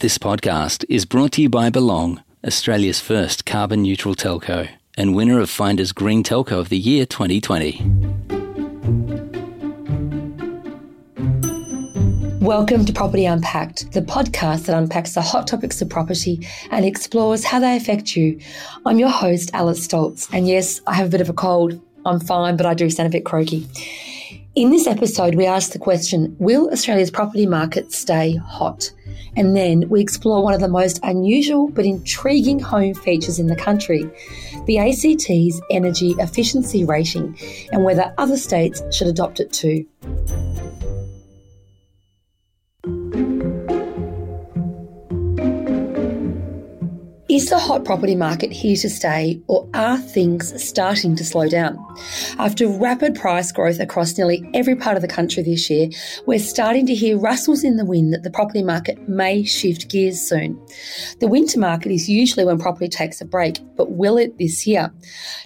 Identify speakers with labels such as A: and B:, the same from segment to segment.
A: This podcast is brought to you by Belong, Australia's first carbon neutral telco, and winner of Finder's Green Telco of the Year 2020.
B: Welcome to Property Unpacked, the podcast that unpacks the hot topics of property and explores how they affect you. I'm your host, Alice Stoltz, and yes, I have a bit of a cold. I'm fine, but I do sound a bit croaky. In this episode, we ask the question Will Australia's property market stay hot? And then we explore one of the most unusual but intriguing home features in the country the ACT's energy efficiency rating and whether other states should adopt it too. Is the hot property market here to stay, or are things starting to slow down? After rapid price growth across nearly every part of the country this year, we're starting to hear rustles in the wind that the property market may shift gears soon. The winter market is usually when property takes a break, but will it this year?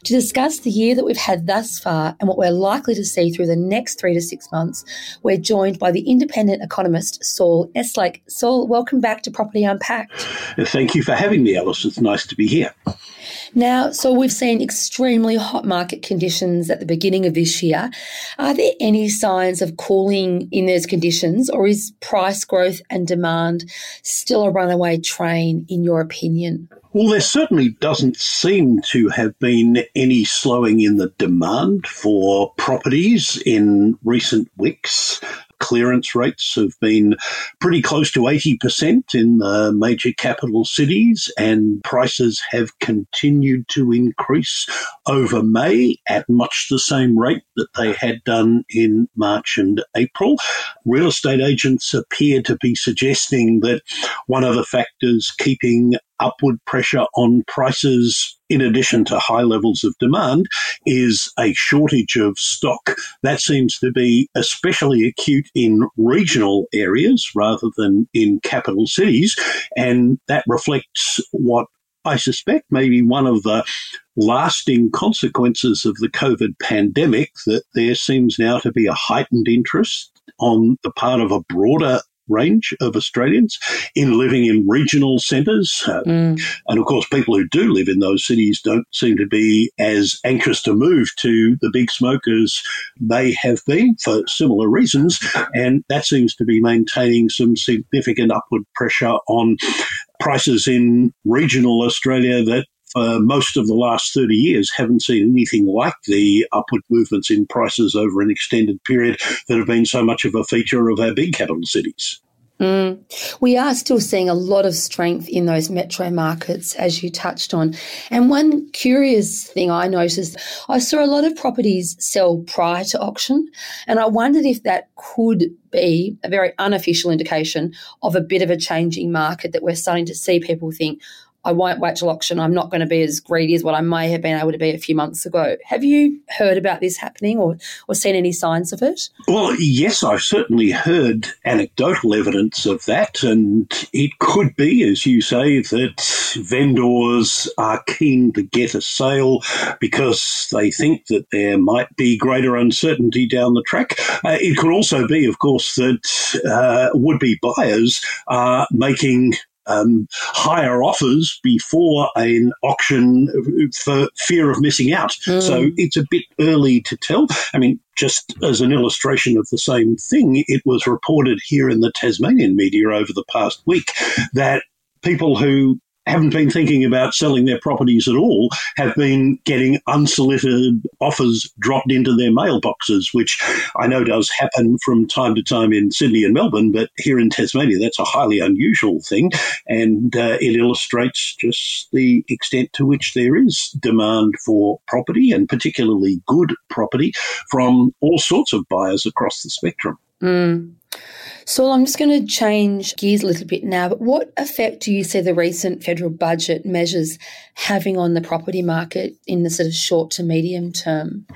B: To discuss the year that we've had thus far and what we're likely to see through the next three to six months, we're joined by the independent economist Saul Eslake. Saul, welcome back to Property Unpacked.
C: Thank you for having me. It's nice to be here.
B: Now, so we've seen extremely hot market conditions at the beginning of this year. Are there any signs of cooling in those conditions, or is price growth and demand still a runaway train, in your opinion?
C: Well, there certainly doesn't seem to have been any slowing in the demand for properties in recent weeks clearance rates have been pretty close to 80% in the major capital cities, and prices have continued to increase over May at much the same rate that they had done in March and April. Real estate agents appear to be suggesting that one of the factors keeping upward pressure on prices in addition to high levels of demand is a shortage of stock. That seems to be especially acute in regional areas rather than in capital cities. And that reflects what I suspect may be one of the lasting consequences of the COVID pandemic that there seems now to be a heightened interest on the part of a broader range of Australians in living in regional centres. Uh, mm. And of course, people who do live in those cities don't seem to be as anxious to move to the big smokers they have been for similar reasons. And that seems to be maintaining some significant upward pressure on prices in regional Australia that for most of the last 30 years haven't seen anything like the upward movements in prices over an extended period that have been so much of a feature of our big capital cities.
B: Mm. We are still seeing a lot of strength in those metro markets, as you touched on. And one curious thing I noticed, I saw a lot of properties sell prior to auction, and I wondered if that could be a very unofficial indication of a bit of a changing market that we're starting to see people think, I won't wait till auction. I'm not going to be as greedy as what I may have been able to be a few months ago. Have you heard about this happening or, or seen any signs of it?
C: Well, yes, I've certainly heard anecdotal evidence of that. And it could be, as you say, that vendors are keen to get a sale because they think that there might be greater uncertainty down the track. Uh, it could also be, of course, that uh, would be buyers are making um, higher offers before an auction for fear of missing out. Mm. So it's a bit early to tell. I mean, just as an illustration of the same thing, it was reported here in the Tasmanian media over the past week that people who haven't been thinking about selling their properties at all have been getting unsolicited offers dropped into their mailboxes, which I know does happen from time to time in Sydney and Melbourne, but here in Tasmania, that's a highly unusual thing. And uh, it illustrates just the extent to which there is demand for property and particularly good property from all sorts of buyers across the spectrum.
B: Mm. So I'm just going to change gears a little bit now, but what effect do you see the recent federal budget measures having on the property market in the sort of short to medium term?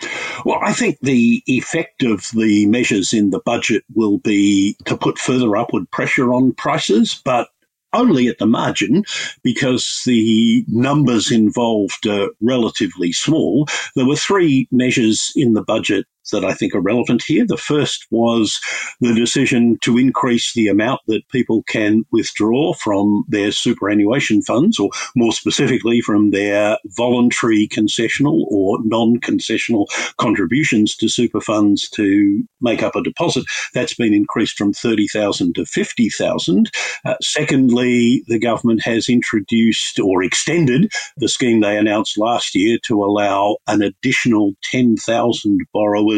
C: Well, I think the effect of the measures in the budget will be to put further upward pressure on prices, but only at the margin because the numbers involved are relatively small. There were three measures in the budget that I think are relevant here. The first was the decision to increase the amount that people can withdraw from their superannuation funds, or more specifically from their voluntary concessional or non-concessional contributions to super funds to make up a deposit. That's been increased from 30,000 to 50,000. Uh, secondly, the government has introduced or extended the scheme they announced last year to allow an additional 10,000 borrowers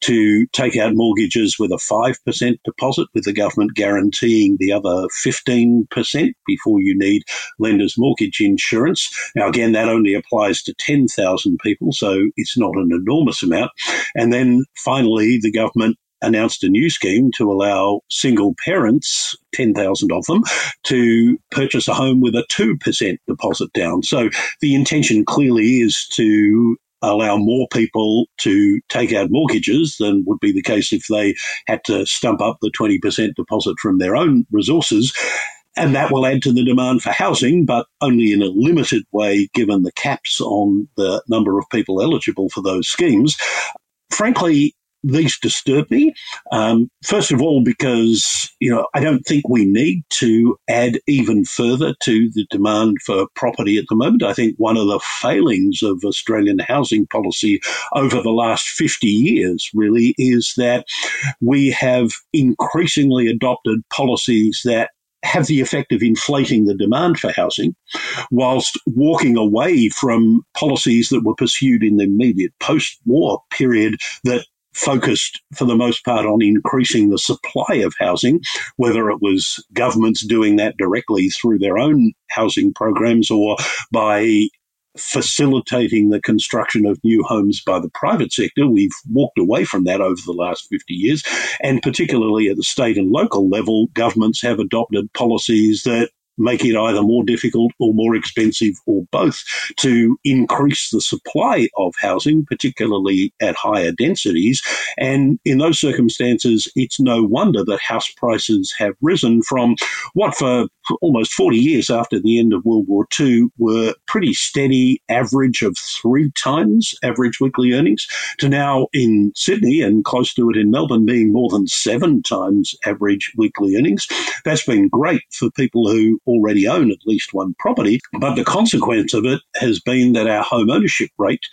C: to take out mortgages with a 5% deposit, with the government guaranteeing the other 15% before you need lender's mortgage insurance. Now, again, that only applies to 10,000 people, so it's not an enormous amount. And then finally, the government announced a new scheme to allow single parents, 10,000 of them, to purchase a home with a 2% deposit down. So the intention clearly is to allow more people to take out mortgages than would be the case if they had to stump up the 20% deposit from their own resources. And that will add to the demand for housing, but only in a limited way given the caps on the number of people eligible for those schemes. Frankly, these disturb me. Um, first of all, because you know I don't think we need to add even further to the demand for property at the moment. I think one of the failings of Australian housing policy over the last fifty years really is that we have increasingly adopted policies that have the effect of inflating the demand for housing, whilst walking away from policies that were pursued in the immediate post war period that focused for the most part on increasing the supply of housing, whether it was governments doing that directly through their own housing programs or by facilitating the construction of new homes by the private sector. We've walked away from that over the last 50 years. And particularly at the state and local level, governments have adopted policies that make it either more difficult or more expensive or both to increase the supply of housing, particularly at higher densities. And in those circumstances, it's no wonder that house prices have risen from what for almost 40 years after the end of World War II were pretty steady average of three times average weekly earnings to now in Sydney and close to it in Melbourne being more than seven times average weekly earnings. That's been great for people who already own at least one property. But the consequence of it has been that our home ownership rate,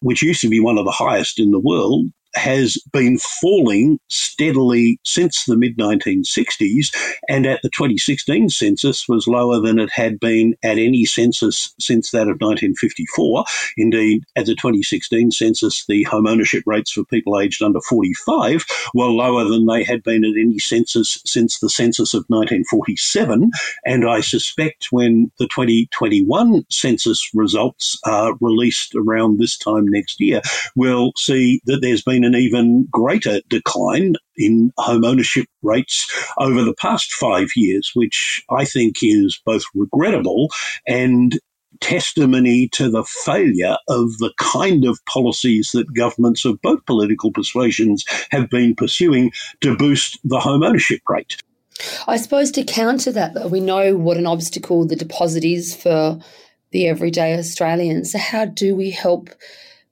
C: which used to be one of the highest in the world, has been falling steadily since the mid 1960s, and at the 2016 census was lower than it had been at any census since that of 1954. Indeed, at the 2016 census, the home ownership rates for people aged under 45 were lower than they had been at any census since the census of 1947. And I suspect when the 2021 census results are released around this time next year, we'll see that there's been an even greater decline in home ownership rates over the past five years, which I think is both regrettable and testimony to the failure of the kind of policies that governments of both political persuasions have been pursuing to boost the home ownership rate.
B: I suppose to counter that, though, we know what an obstacle the deposit is for the everyday Australian. So, how do we help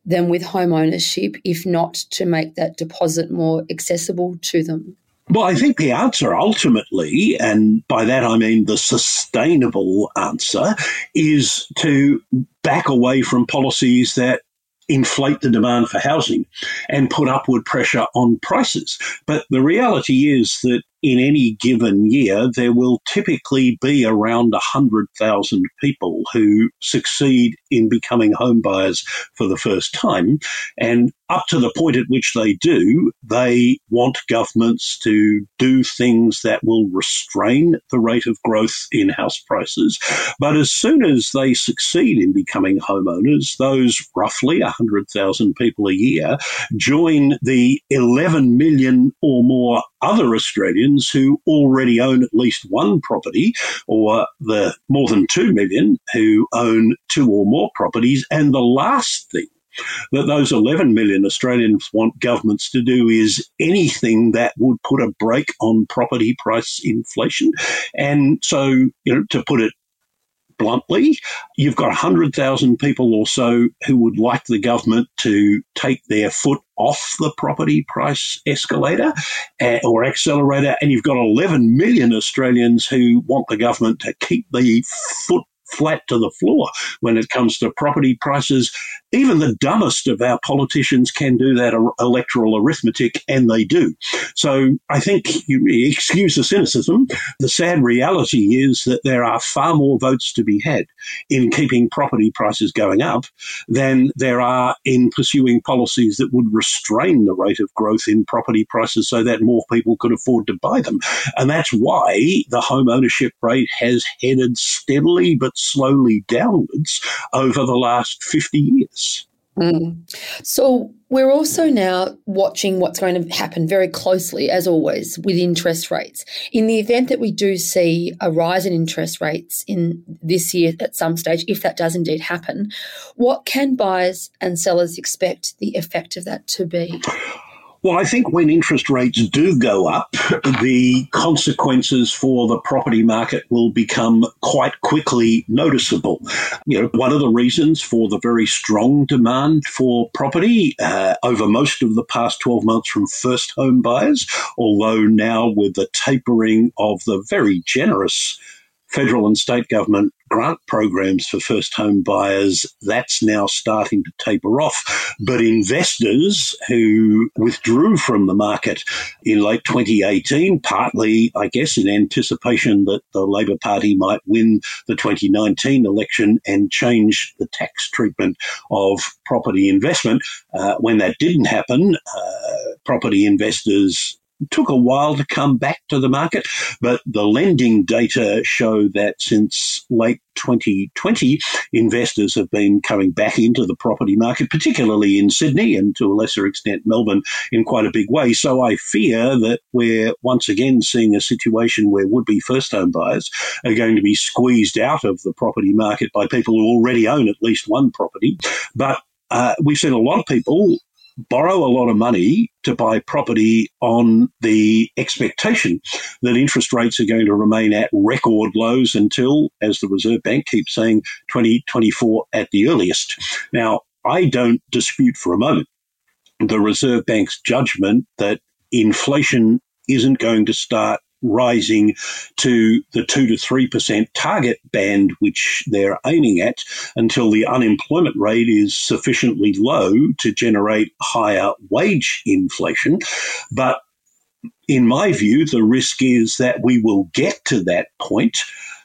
B: them with home ownership, if not to make that deposit more accessible to them?
C: Well, I think the answer ultimately, and by that I mean the sustainable answer, is to back away from policies that inflate the demand for housing and put upward pressure on prices. But the reality is that in any given year, there will typically be around 100,000 people who succeed in becoming home buyers for the first time. And up to the point at which they do, they want governments to do things that will restrain the rate of growth in house prices. But as soon as they succeed in becoming homeowners, those roughly 100,000 people a year join the 11 million or more other Australians who already own at least one property, or the more than 2 million who own two or more properties. And the last thing that those 11 million Australians want governments to do is anything that would put a brake on property price inflation. And so, you know, to put it bluntly. You've got 100,000 people or so who would like the government to take their foot off the property price escalator uh, or accelerator, and you've got 11 million Australians who want the government to keep the foot flat to the floor when it comes to property prices. Even the dumbest of our politicians can do that er, electoral arithmetic, and they do. So I think, you excuse the cynicism, the sad reality is that there are far more votes to be had in keeping property prices going up than there are in pursuing policies that would restrain the rate of growth in property prices so that more people could afford to buy them. And that's why the home ownership rate has headed steadily but slowly downwards over the last 50 years.
B: Mm. So we're also now watching what's going to happen very closely, as always, with interest rates. In the event that we do see a rise in interest rates in this year at some stage, if that does indeed happen, what can buyers and sellers expect the effect of that to be?
C: Well, I think when interest rates do go up, the consequences for the property market will become quite quickly noticeable. You know, one of the reasons for the very strong demand for property uh, over most of the past 12 months from first home buyers, although now with the tapering of the very generous federal and state government grant programs for first home buyers, that's now starting to taper off. But investors who withdrew from the market in late 2018, partly, I guess, in anticipation that the Labor Party might win the 2019 election and change the tax treatment of property investment, uh, when that didn't happen, uh, property investors took a while to come back to the market, but the lending data show that since late 2020, investors have been coming back into the property market, particularly in Sydney and to a lesser extent Melbourne in quite a big way. So I fear that we're once again seeing a situation where would be first home buyers are going to be squeezed out of the property market by people who already own at least one property. But uh, we've seen a lot of people borrow a lot of money to buy property on the expectation that interest rates are going to remain at record lows until, as the Reserve Bank keeps saying, 2024 at the earliest. Now, I don't dispute for a moment the Reserve Bank's judgment that inflation isn't going to start rising to the 2 to 3% target band, which they're aiming at, until the unemployment rate is sufficiently low to generate higher wage inflation. But in my view, the risk is that we will get to that point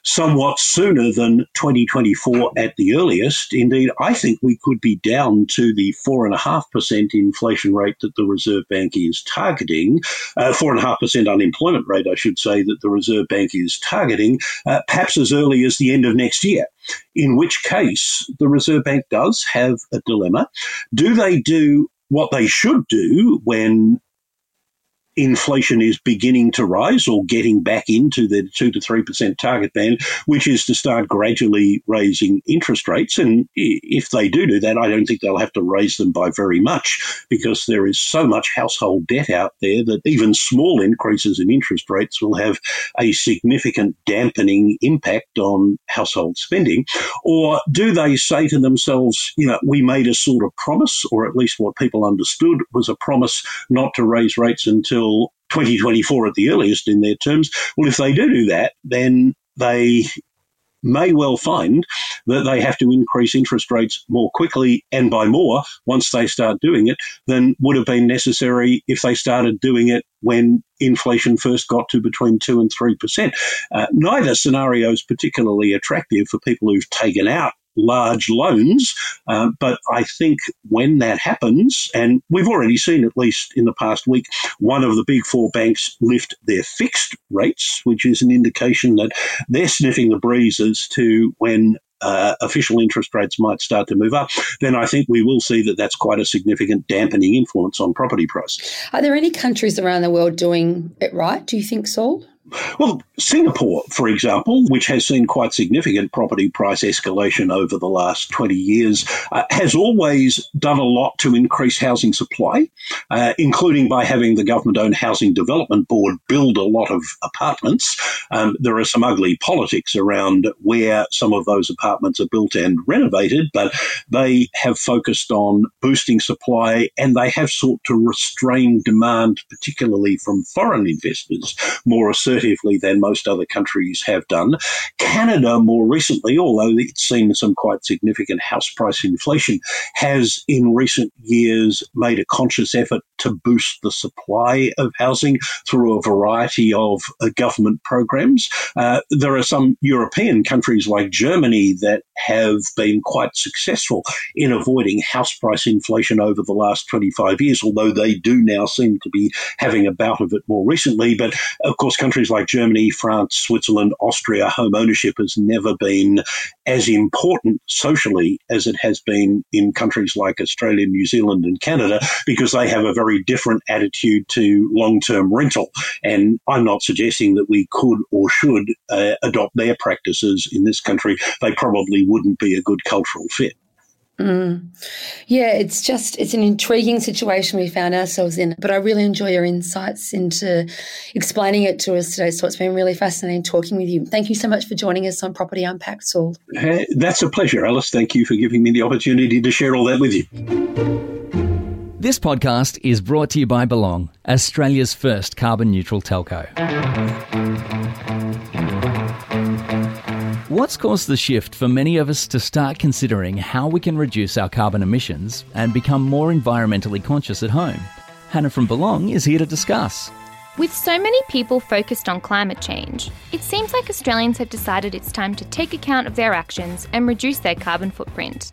C: somewhat sooner than 2024 at the earliest. Indeed, I think we could be down to the 4.5% inflation rate that the Reserve Bank is targeting, uh, 4.5% unemployment rate, I should say, that the Reserve Bank is targeting, uh, perhaps as early as the end of next year. In which case, the Reserve Bank does have a dilemma. Do they do what they should do when inflation is beginning to rise or getting back into the 2 to 3% target band, which is to start gradually raising interest rates. And if they do do that, I don't think they'll have to raise them by very much because there is so much household debt out there that even small increases in interest rates will have a significant dampening impact on household spending. Or do they say to themselves, you know, we made a sort of promise, or at least what people understood was a promise not to raise rates until until 2024 at the earliest in their terms. Well, if they do do that, then they may well find that they have to increase interest rates more quickly and by more once they start doing it than would have been necessary if they started doing it when inflation first got to between 2 and 3%. Uh, neither scenario is particularly attractive for people who've taken out large loans. Uh, but I think when that happens, and we've already seen at least in the past week, one of the big four banks lift their fixed rates, which is an indication that they're sniffing the breeze as to when uh, official interest rates might start to move up, then I think we will see that that's quite a significant dampening influence on property prices.
B: Are there any countries around the world doing it right, do you think, Saul?
C: Well, Singapore, for example, which has seen quite significant property price escalation over the last 20 years, uh, has always done a lot to increase housing supply, uh, including by having the government owned Housing Development Board build a lot of apartments. Um, there are some ugly politics around where some of those apartments are built and renovated, but they have focused on boosting supply and they have sought to restrain demand, particularly from foreign investors, more assertively than most other countries have done. Canada, more recently, although it's seen some quite significant house price inflation, has in recent years made a conscious effort to boost the supply of housing through a variety of uh, government programs. Uh, there are some European countries like Germany that have been quite successful in avoiding house price inflation over the last 25 years, although they do now seem to be having a bout of it more recently. But of course, countries like Germany, France, Switzerland, Austria, home ownership has never been as important socially as it has been in countries like Australia, New Zealand, and Canada because they have a very different attitude to long term rental. And I'm not suggesting that we could or should uh, adopt their practices in this country. They probably wouldn't be a good cultural fit.
B: Mm. Yeah, it's just it's an intriguing situation we found ourselves in. But I really enjoy your insights into explaining it to us today. So it's been really fascinating talking with you. Thank you so much for joining us on Property Unpacked, Saul.
C: Hey, that's a pleasure, Alice. Thank you for giving me the opportunity to share all that with you.
A: This podcast is brought to you by Belong, Australia's first carbon neutral telco. What's caused the shift for many of us to start considering how we can reduce our carbon emissions and become more environmentally conscious at home? Hannah from Belong is here to discuss.
D: With so many people focused on climate change, it seems like Australians have decided it's time to take account of their actions and reduce their carbon footprint.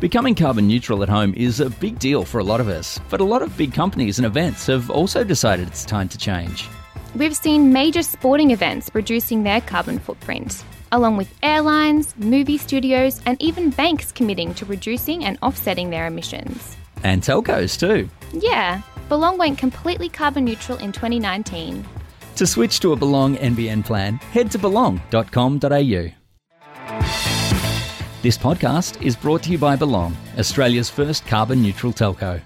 A: Becoming carbon neutral at home is a big deal for a lot of us, but a lot of big companies and events have also decided it's time to change.
D: We've seen major sporting events reducing their carbon footprint, along with airlines, movie studios, and even banks committing to reducing and offsetting their emissions.
A: And telcos too.
D: Yeah, Belong went completely carbon neutral in 2019.
A: To switch to a Belong NBN plan, head to belong.com.au. This podcast is brought to you by Belong, Australia's first carbon neutral telco.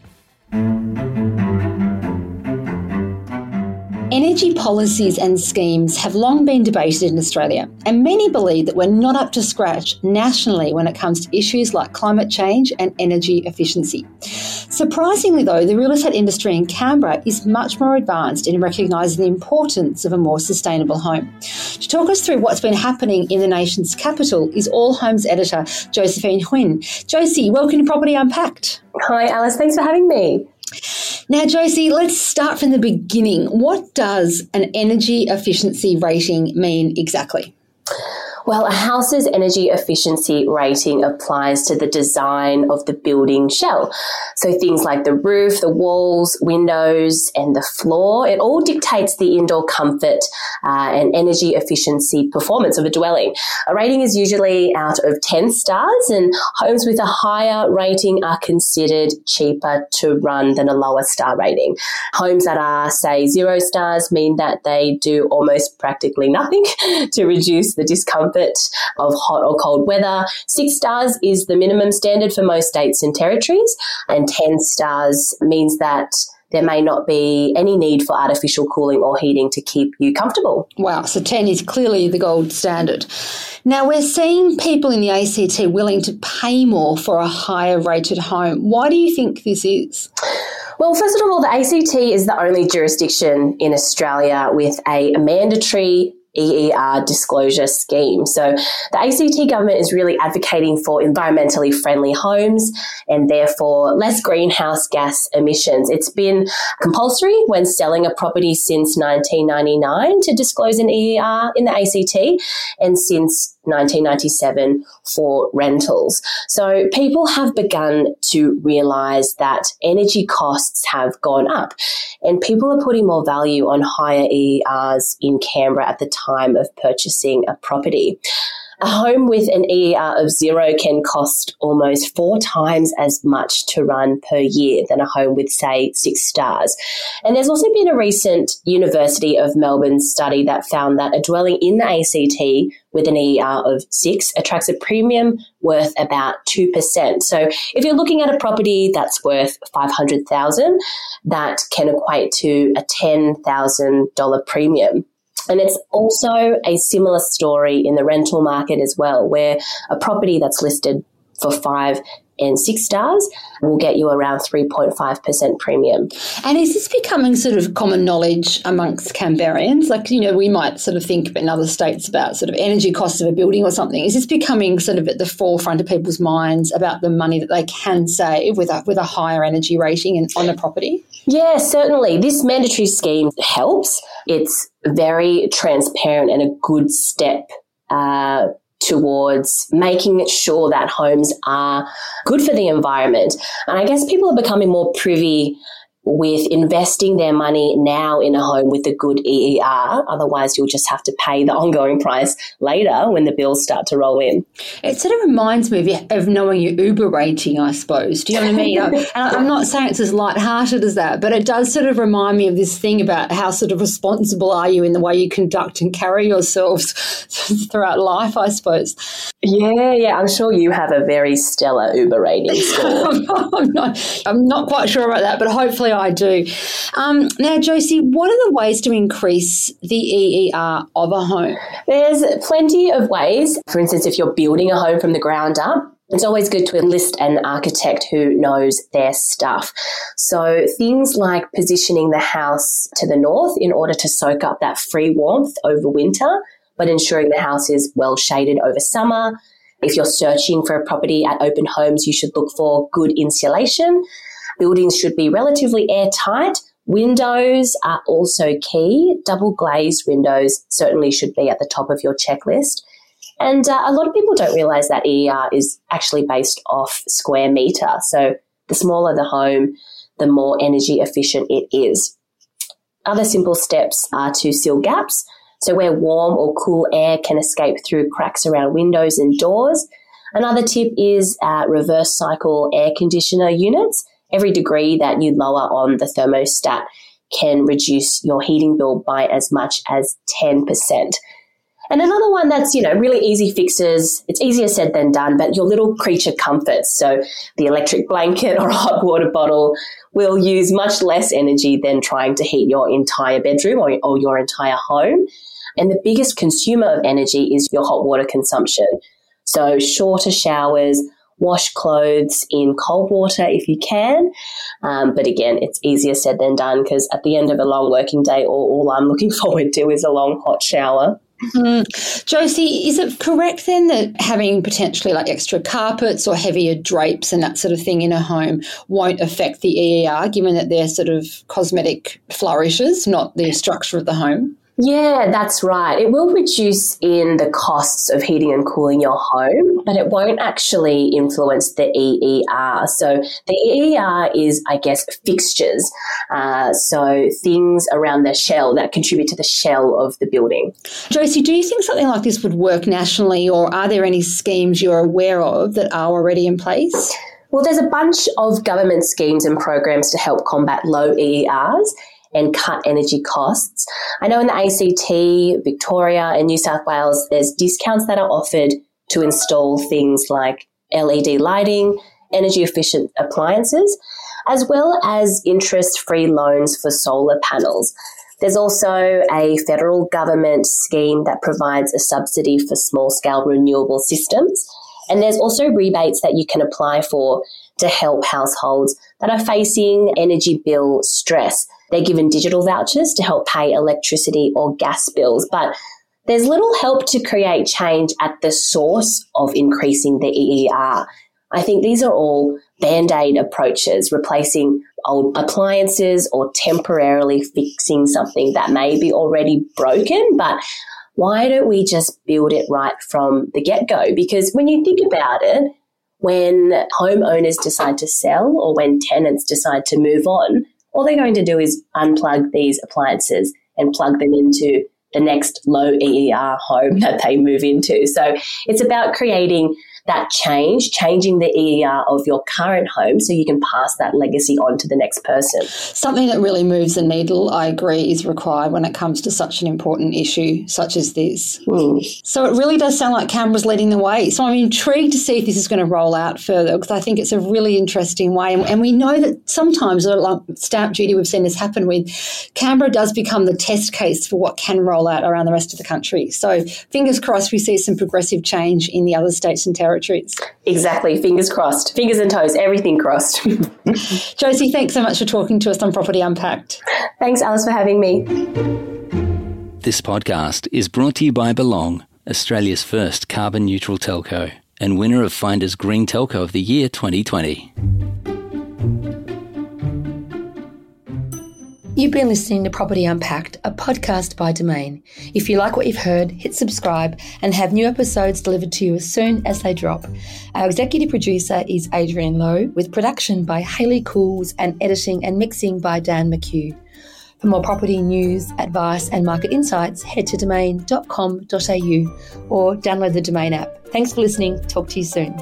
B: Energy policies and schemes have long been debated in Australia, and many believe that we're not up to scratch nationally when it comes to issues like climate change and energy efficiency. Surprisingly, though, the real estate industry in Canberra is much more advanced in recognising the importance of a more sustainable home. To talk us through what's been happening in the nation's capital is AllHomes editor Josephine Huynh. Josie, welcome to Property Unpacked.
E: Hi, Alice. Thanks for having me.
B: Now, Josie, let's start from the beginning. What does an energy efficiency rating mean exactly?
E: Well, a house's energy efficiency rating applies to the design of the building shell. So things like the roof, the walls, windows, and the floor, it all dictates the indoor comfort uh, and energy efficiency performance of a dwelling. A rating is usually out of 10 stars, and homes with a higher rating are considered cheaper to run than a lower star rating. Homes that are, say, zero stars mean that they do almost practically nothing to reduce the discomfort comfort of hot or cold weather. Six stars is the minimum standard for most states and territories, and 10 stars means that there may not be any need for artificial cooling or heating to keep you comfortable.
B: Wow, so 10 is clearly the gold standard. Now, we're seeing people in the ACT willing to pay more for a higher rated home. Why do you think this is?
E: Well, first of all, the ACT is the only jurisdiction in Australia with a mandatory EER disclosure scheme. So the ACT government is really advocating for environmentally friendly homes and therefore less greenhouse gas emissions. It's been compulsory when selling a property since 1999 to disclose an EER in the ACT and since 1997 for rentals. So people have begun to realize that energy costs have gone up and people are putting more value on higher EERs in Canberra at the time of purchasing a property. A home with an EER of zero can cost almost four times as much to run per year than a home with, say, six stars. And there's also been a recent University of Melbourne study that found that a dwelling in the ACT with an EER of six attracts a premium worth about 2%. So if you're looking at a property that's worth 500,000, that can equate to a $10,000 premium. And it's also a similar story in the rental market as well, where a property that's listed for five and six stars will get you around 3.5% premium.
F: And is this becoming sort of common knowledge amongst Canberrans? Like, you know, we might sort of think in other states about sort of energy costs of a building or something. Is this becoming sort of at the forefront of people's minds about the money that they can save with a, with a higher energy rating and on a property?
E: Yeah, certainly. This mandatory scheme helps. It's very transparent and a good step uh, towards making sure that homes are good for the environment. And I guess people are becoming more privy with investing their money now in a home with a good EER. Otherwise, you'll just have to pay the ongoing price later when the bills start to roll in.
F: It sort of reminds me of, of knowing your Uber rating, I suppose. Do you know what I mean? and I'm not saying it's as light-hearted as that, but it does sort of remind me of this thing about how sort of responsible are you in the way you conduct and carry yourselves throughout life, I suppose.
E: Yeah, yeah. I'm sure you have a very stellar Uber rating score.
F: I'm, not, I'm not quite sure about that, but hopefully I do. Um, now, Josie, what are the ways to increase the EER of a home?
E: There's plenty of ways. For instance, if you're building a home from the ground up, it's always good to enlist an architect who knows their stuff. So things like positioning the house to the north in order to soak up that free warmth over winter, but ensuring the house is well shaded over summer. If you're searching for a property at open homes, you should look for good insulation. Buildings should be relatively airtight. Windows are also key. Double glazed windows certainly should be at the top of your checklist. And uh, a lot of people don't realize that EER is actually based off square meter. So the smaller the home, the more energy efficient it is. Other simple steps are to seal gaps. So where warm or cool air can escape through cracks around windows and doors. Another tip is uh, reverse cycle air conditioner units every degree that you lower on the thermostat can reduce your heating bill by as much as 10%. And another one that's, you know, really easy fixes, it's easier said than done, but your little creature comforts. So the electric blanket or hot water bottle will use much less energy than trying to heat your entire bedroom or, or your entire home. And the biggest consumer of energy is your hot water consumption. So shorter showers, wash clothes in cold water if you can. Um, but again, it's easier said than done because at the end of a long working day, all, all I'm looking forward to is a long hot shower.
F: Mm. Josie, is it correct then that having potentially like extra carpets or heavier drapes and that sort of thing in a home won't affect the EER, given that they're sort of cosmetic flourishes, not the structure of the home?
E: Yeah, that's right. It will reduce in the costs of heating and cooling your home, but it won't actually influence the EER. So the EER is, I guess, fixtures. Uh, so things around the shell that contribute to the shell of the building.
F: Josie, do you think something like this would work nationally, or are there any schemes you're aware of that are already in place?
E: Well, there's a bunch of government schemes and programs to help combat low EERs and cut energy costs. I know in the ACT, Victoria, and New South Wales, there's discounts that are offered to install things like LED lighting, energy efficient appliances, as well as interest free loans for solar panels. There's also a federal government scheme that provides a subsidy for small scale renewable systems. And there's also rebates that you can apply for to help households that are facing energy bill stress. They're given digital vouchers to help pay electricity or gas bills, but there's little help to create change at the source of increasing the EER. I think these are all band aid approaches, replacing old appliances or temporarily fixing something that may be already broken. But why don't we just build it right from the get go? Because when you think about it, when homeowners decide to sell or when tenants decide to move on, all they're going to do is unplug these appliances and plug them into the next low EER home that they move into. So it's about creating that change, changing the EER of your current home so you can pass that legacy on to the next person.
B: Something that really moves the needle, I agree, is required when it comes to such an important issue such as this. Mm. So it really does sound like Canberra's leading the way. So I'm intrigued to see if this is going to roll out further because I think it's a really interesting way. And, and we know that sometimes, like stamp duty, we've seen this happen with Canberra does become the test case for what can roll out around the rest of the country. So fingers crossed we see some progressive change in the other states and territories territories.
E: Exactly. Fingers crossed. Fingers and toes. Everything crossed.
B: Josie, thanks so much for talking to us on Property Unpacked.
E: Thanks, Alice, for having me.
A: This podcast is brought to you by Belong, Australia's first carbon neutral telco and winner of Finder's Green Telco of the Year 2020.
B: You've been listening to Property Unpacked, a podcast by Domain. If you like what you've heard, hit subscribe and have new episodes delivered to you as soon as they drop. Our executive producer is Adrian Lowe, with production by Haley Cools and editing and mixing by Dan McHugh. For more property news, advice, and market insights, head to domain.com.au or download the Domain app. Thanks for listening. Talk to you soon.